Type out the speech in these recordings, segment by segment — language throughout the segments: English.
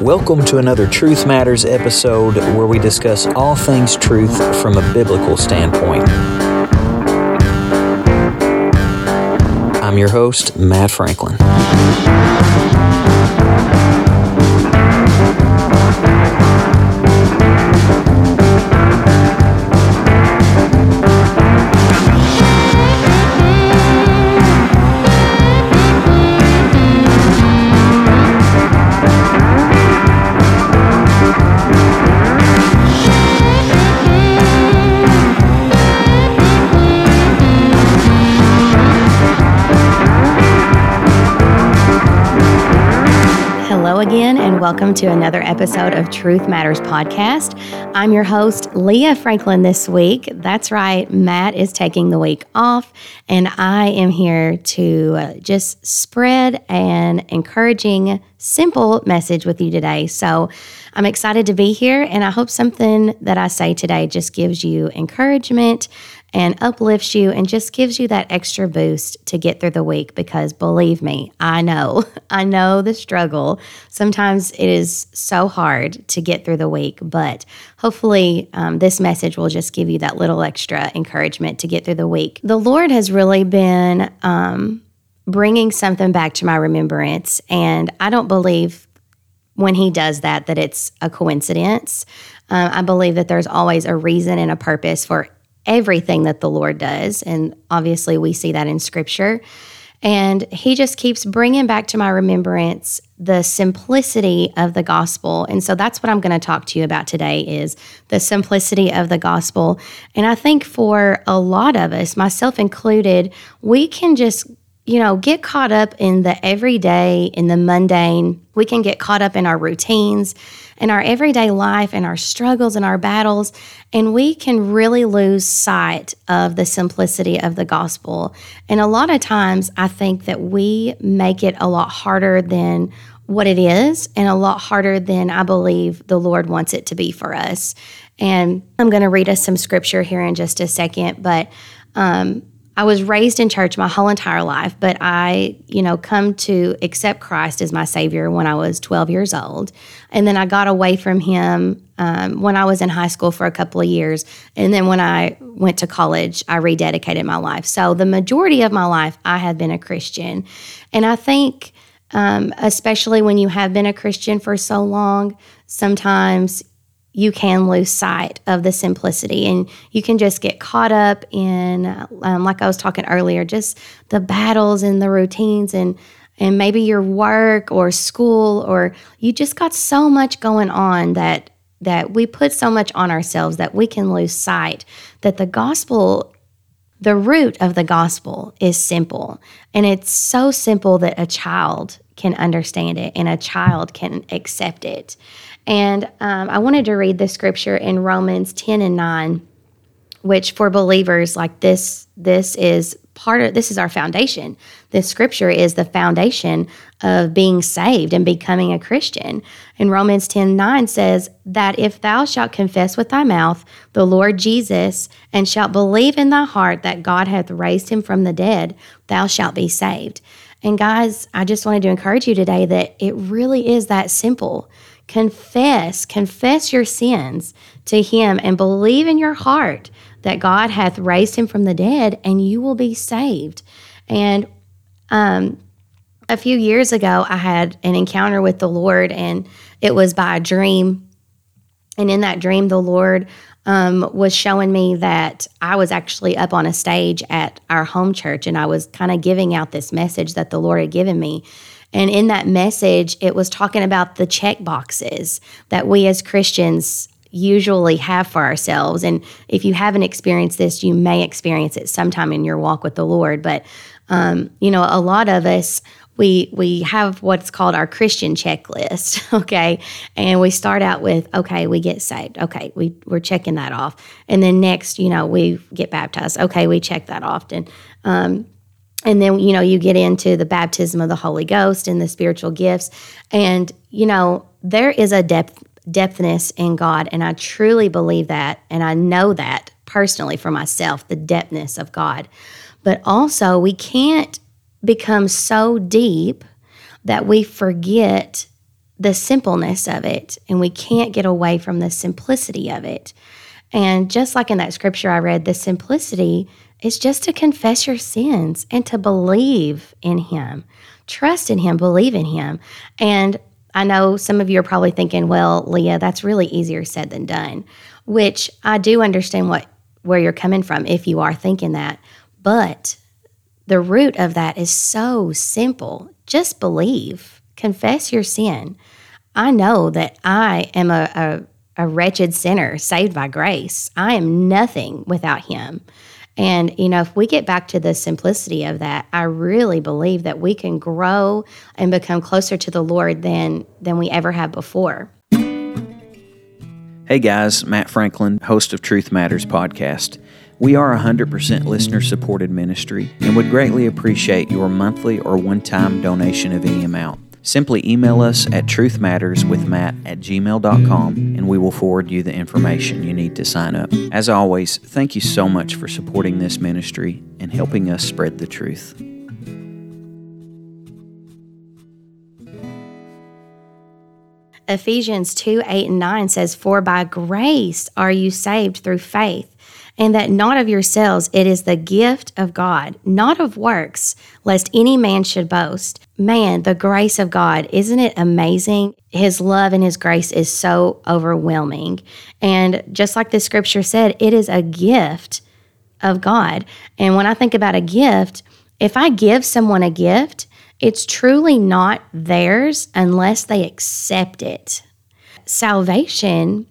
Welcome to another Truth Matters episode where we discuss all things truth from a biblical standpoint. I'm your host, Matt Franklin. Again, and welcome to another episode of Truth Matters Podcast. I'm your host, Leah Franklin, this week. That's right, Matt is taking the week off, and I am here to uh, just spread an encouraging, simple message with you today. So I'm excited to be here, and I hope something that I say today just gives you encouragement and uplifts you and just gives you that extra boost to get through the week because believe me, I know, I know the struggle. Sometimes it is so hard to get through the week, but hopefully um, this message will just give you that little extra encouragement to get through the week. The Lord has really been um, bringing something back to my remembrance, and I don't believe when He does that that it's a coincidence. Um, I believe that there's always a reason and a purpose for everything that the Lord does. And obviously, we see that in Scripture. And He just keeps bringing back to my remembrance the simplicity of the gospel. And so that's what I'm going to talk to you about today is the simplicity of the gospel. And I think for a lot of us, myself included, we can just you know, get caught up in the everyday, in the mundane. We can get caught up in our routines, in our everyday life, in our struggles and our battles, and we can really lose sight of the simplicity of the gospel. And a lot of times, I think that we make it a lot harder than what it is, and a lot harder than I believe the Lord wants it to be for us. And I'm going to read us some scripture here in just a second, but um, I was raised in church my whole entire life, but I, you know, come to accept Christ as my Savior when I was 12 years old. And then I got away from Him um, when I was in high school for a couple of years. And then when I went to college, I rededicated my life. So the majority of my life, I have been a Christian. And I think, um, especially when you have been a Christian for so long, sometimes you can lose sight of the simplicity and you can just get caught up in um, like i was talking earlier just the battles and the routines and and maybe your work or school or you just got so much going on that that we put so much on ourselves that we can lose sight that the gospel the root of the gospel is simple. And it's so simple that a child can understand it and a child can accept it and um, I wanted to read the scripture in Romans 10 and 9, which for believers like this, this is part of this is our foundation. This scripture is the foundation of being saved and becoming a Christian. And Romans 10 9 says that if thou shalt confess with thy mouth the Lord Jesus and shalt believe in thy heart that God hath raised him from the dead, thou shalt be saved. And guys, I just wanted to encourage you today that it really is that simple. Confess, confess your sins to Him and believe in your heart that God hath raised Him from the dead and you will be saved. And um, a few years ago, I had an encounter with the Lord, and it was by a dream. And in that dream, the Lord um, was showing me that I was actually up on a stage at our home church, and I was kind of giving out this message that the Lord had given me. And in that message, it was talking about the check boxes that we as Christians usually have for ourselves. And if you haven't experienced this, you may experience it sometime in your walk with the Lord. But, um, you know, a lot of us, we we have what's called our Christian checklist, okay? And we start out with, okay, we get saved. Okay, we, we're checking that off. And then next, you know, we get baptized. Okay, we check that off. And um, and then you know you get into the baptism of the holy ghost and the spiritual gifts and you know there is a depth depthness in God. And I truly believe that. And I know that personally for myself, the depthness of God. But also, we can't become so deep that we forget the simpleness of it and we can't get away from the simplicity of it. And just like in that scripture I read, the simplicity is just to confess your sins and to believe in Him, trust in Him, believe in Him. And I know some of you are probably thinking, well, Leah, that's really easier said than done, which I do understand what where you're coming from if you are thinking that. But the root of that is so simple. Just believe, confess your sin. I know that I am a, a, a wretched sinner saved by grace. I am nothing without Him. And, you know, if we get back to the simplicity of that, I really believe that we can grow and become closer to the Lord than, than we ever have before. Hey guys, Matt Franklin, host of Truth Matters podcast. We are a 100% listener supported ministry and would greatly appreciate your monthly or one time donation of any amount. Simply email us at truthmatterswithmatt at gmail.com and we will forward you the information you need to sign up. As always, thank you so much for supporting this ministry and helping us spread the truth. Ephesians 2 8 and 9 says, For by grace are you saved through faith and that not of yourselves, it is the gift of God, not of works, lest any man should boast. Man, the grace of God, isn't it amazing? His love and His grace is so overwhelming. And just like the scripture said, it is a gift of God. And when I think about a gift, if I give someone a gift, it's truly not theirs unless they accept it. Salvation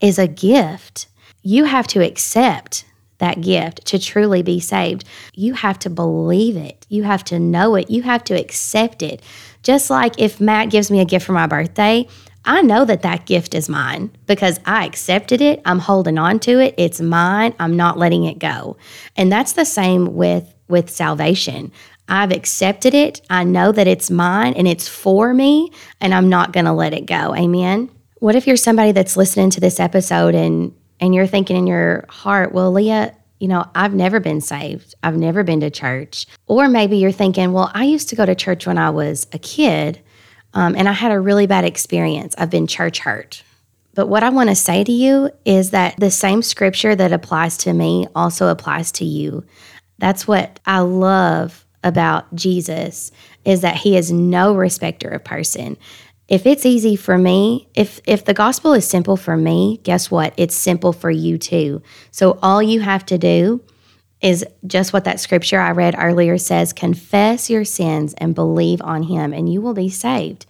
is a gift you have to accept that gift to truly be saved. You have to believe it. You have to know it. You have to accept it. Just like if Matt gives me a gift for my birthday, I know that that gift is mine because I accepted it. I'm holding on to it. It's mine. I'm not letting it go. And that's the same with with salvation. I've accepted it. I know that it's mine and it's for me and I'm not going to let it go. Amen. What if you're somebody that's listening to this episode and and you're thinking in your heart, well, Leah, you know, I've never been saved. I've never been to church. Or maybe you're thinking, well, I used to go to church when I was a kid um, and I had a really bad experience. I've been church hurt. But what I want to say to you is that the same scripture that applies to me also applies to you. That's what I love about Jesus is that he is no respecter of person if it's easy for me, if if the gospel is simple for me, guess what? It's simple for you too. So all you have to do is just what that scripture I read earlier says, confess your sins and believe on him and you will be saved.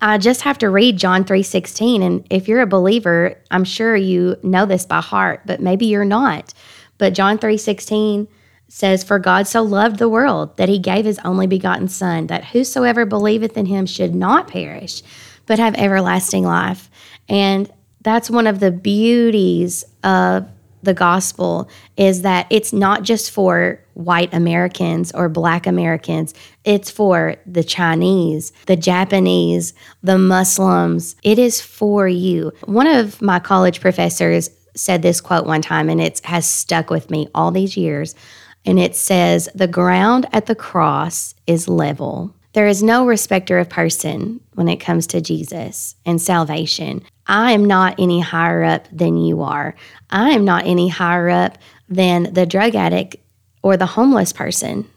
I just have to read John 3:16 and if you're a believer, I'm sure you know this by heart, but maybe you're not. But John 3:16 says, For God so loved the world that he gave his only begotten Son, that whosoever believeth in him should not perish, but have everlasting life. And that's one of the beauties of the gospel is that it's not just for white Americans or black Americans, it's for the Chinese, the Japanese, the Muslims. It is for you. One of my college professors said this quote one time, and it has stuck with me all these years and it says, The ground at the cross is level. There is no respecter of person when it comes to Jesus and salvation. I am not any higher up than you are. I am not any higher up than the drug addict or the homeless person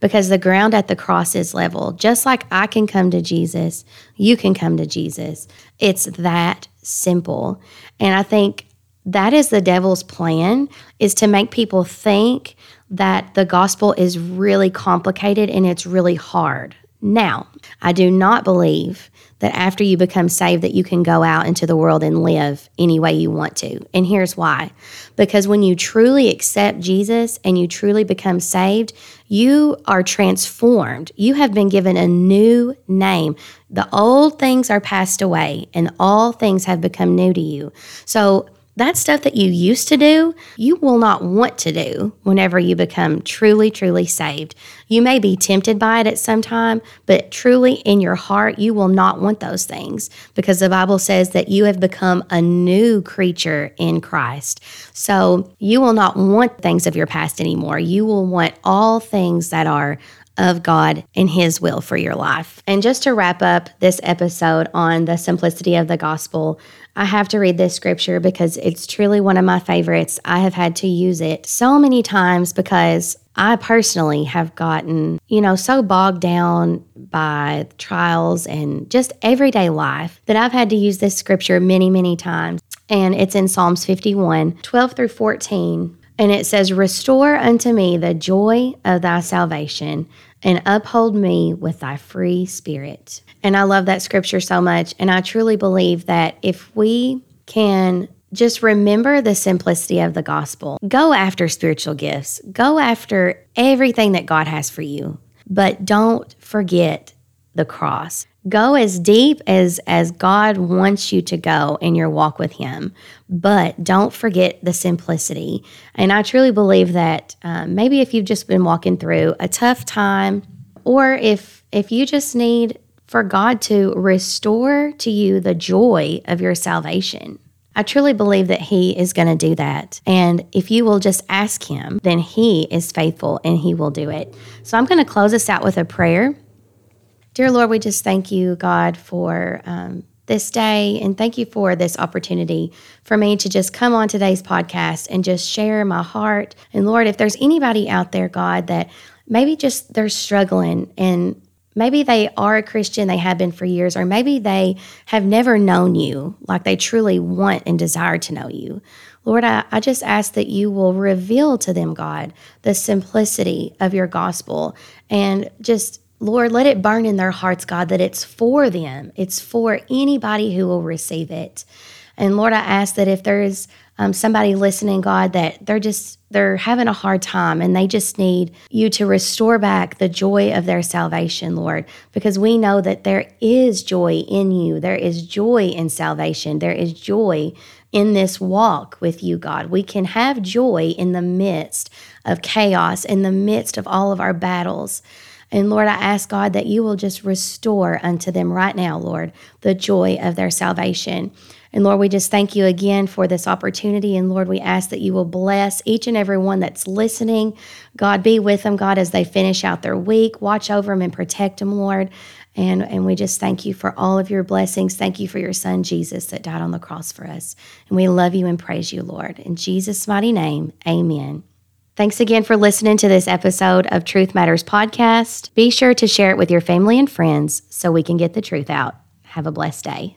because the ground at the cross is level. Just like I can come to Jesus, you can come to Jesus. It's that simple. And I think that is the devil's plan is to make people think that the gospel is really complicated and it's really hard. Now, I do not believe that after you become saved that you can go out into the world and live any way you want to. And here's why. Because when you truly accept Jesus and you truly become saved, you are transformed. You have been given a new name. The old things are passed away and all things have become new to you. So that stuff that you used to do, you will not want to do whenever you become truly, truly saved. You may be tempted by it at some time, but truly in your heart, you will not want those things because the Bible says that you have become a new creature in Christ. So you will not want things of your past anymore. You will want all things that are of God and His will for your life. And just to wrap up this episode on the simplicity of the gospel, I have to read this scripture because it's truly one of my favorites. I have had to use it so many times because I personally have gotten, you know, so bogged down by trials and just everyday life that I've had to use this scripture many, many times. And it's in Psalms 51 12 through 14. And it says, Restore unto me the joy of thy salvation and uphold me with thy free spirit. And I love that scripture so much. And I truly believe that if we can just remember the simplicity of the gospel, go after spiritual gifts, go after everything that God has for you, but don't forget the cross. Go as deep as as God wants you to go in your walk with Him, but don't forget the simplicity. And I truly believe that um, maybe if you've just been walking through a tough time, or if if you just need for God to restore to you the joy of your salvation. I truly believe that He is going to do that. And if you will just ask Him, then He is faithful and He will do it. So I'm going to close us out with a prayer. Dear Lord, we just thank you, God, for um, this day and thank you for this opportunity for me to just come on today's podcast and just share my heart. And Lord, if there's anybody out there, God, that maybe just they're struggling and maybe they are a Christian, they have been for years, or maybe they have never known you like they truly want and desire to know you. Lord, I, I just ask that you will reveal to them, God, the simplicity of your gospel and just Lord, let it burn in their hearts, God, that it's for them. It's for anybody who will receive it. And Lord, I ask that if there's um, somebody listening, God, that they're just they're having a hard time and they just need you to restore back the joy of their salvation, Lord, because we know that there is joy in you. There is joy in salvation. There is joy in this walk with you, God. We can have joy in the midst of chaos, in the midst of all of our battles. And Lord, I ask God that you will just restore unto them right now, Lord, the joy of their salvation. And Lord, we just thank you again for this opportunity. And Lord, we ask that you will bless each and every one that's listening. God, be with them, God, as they finish out their week. Watch over them and protect them, Lord. And, and we just thank you for all of your blessings. Thank you for your son, Jesus, that died on the cross for us. And we love you and praise you, Lord. In Jesus' mighty name, amen. Thanks again for listening to this episode of Truth Matters Podcast. Be sure to share it with your family and friends so we can get the truth out. Have a blessed day.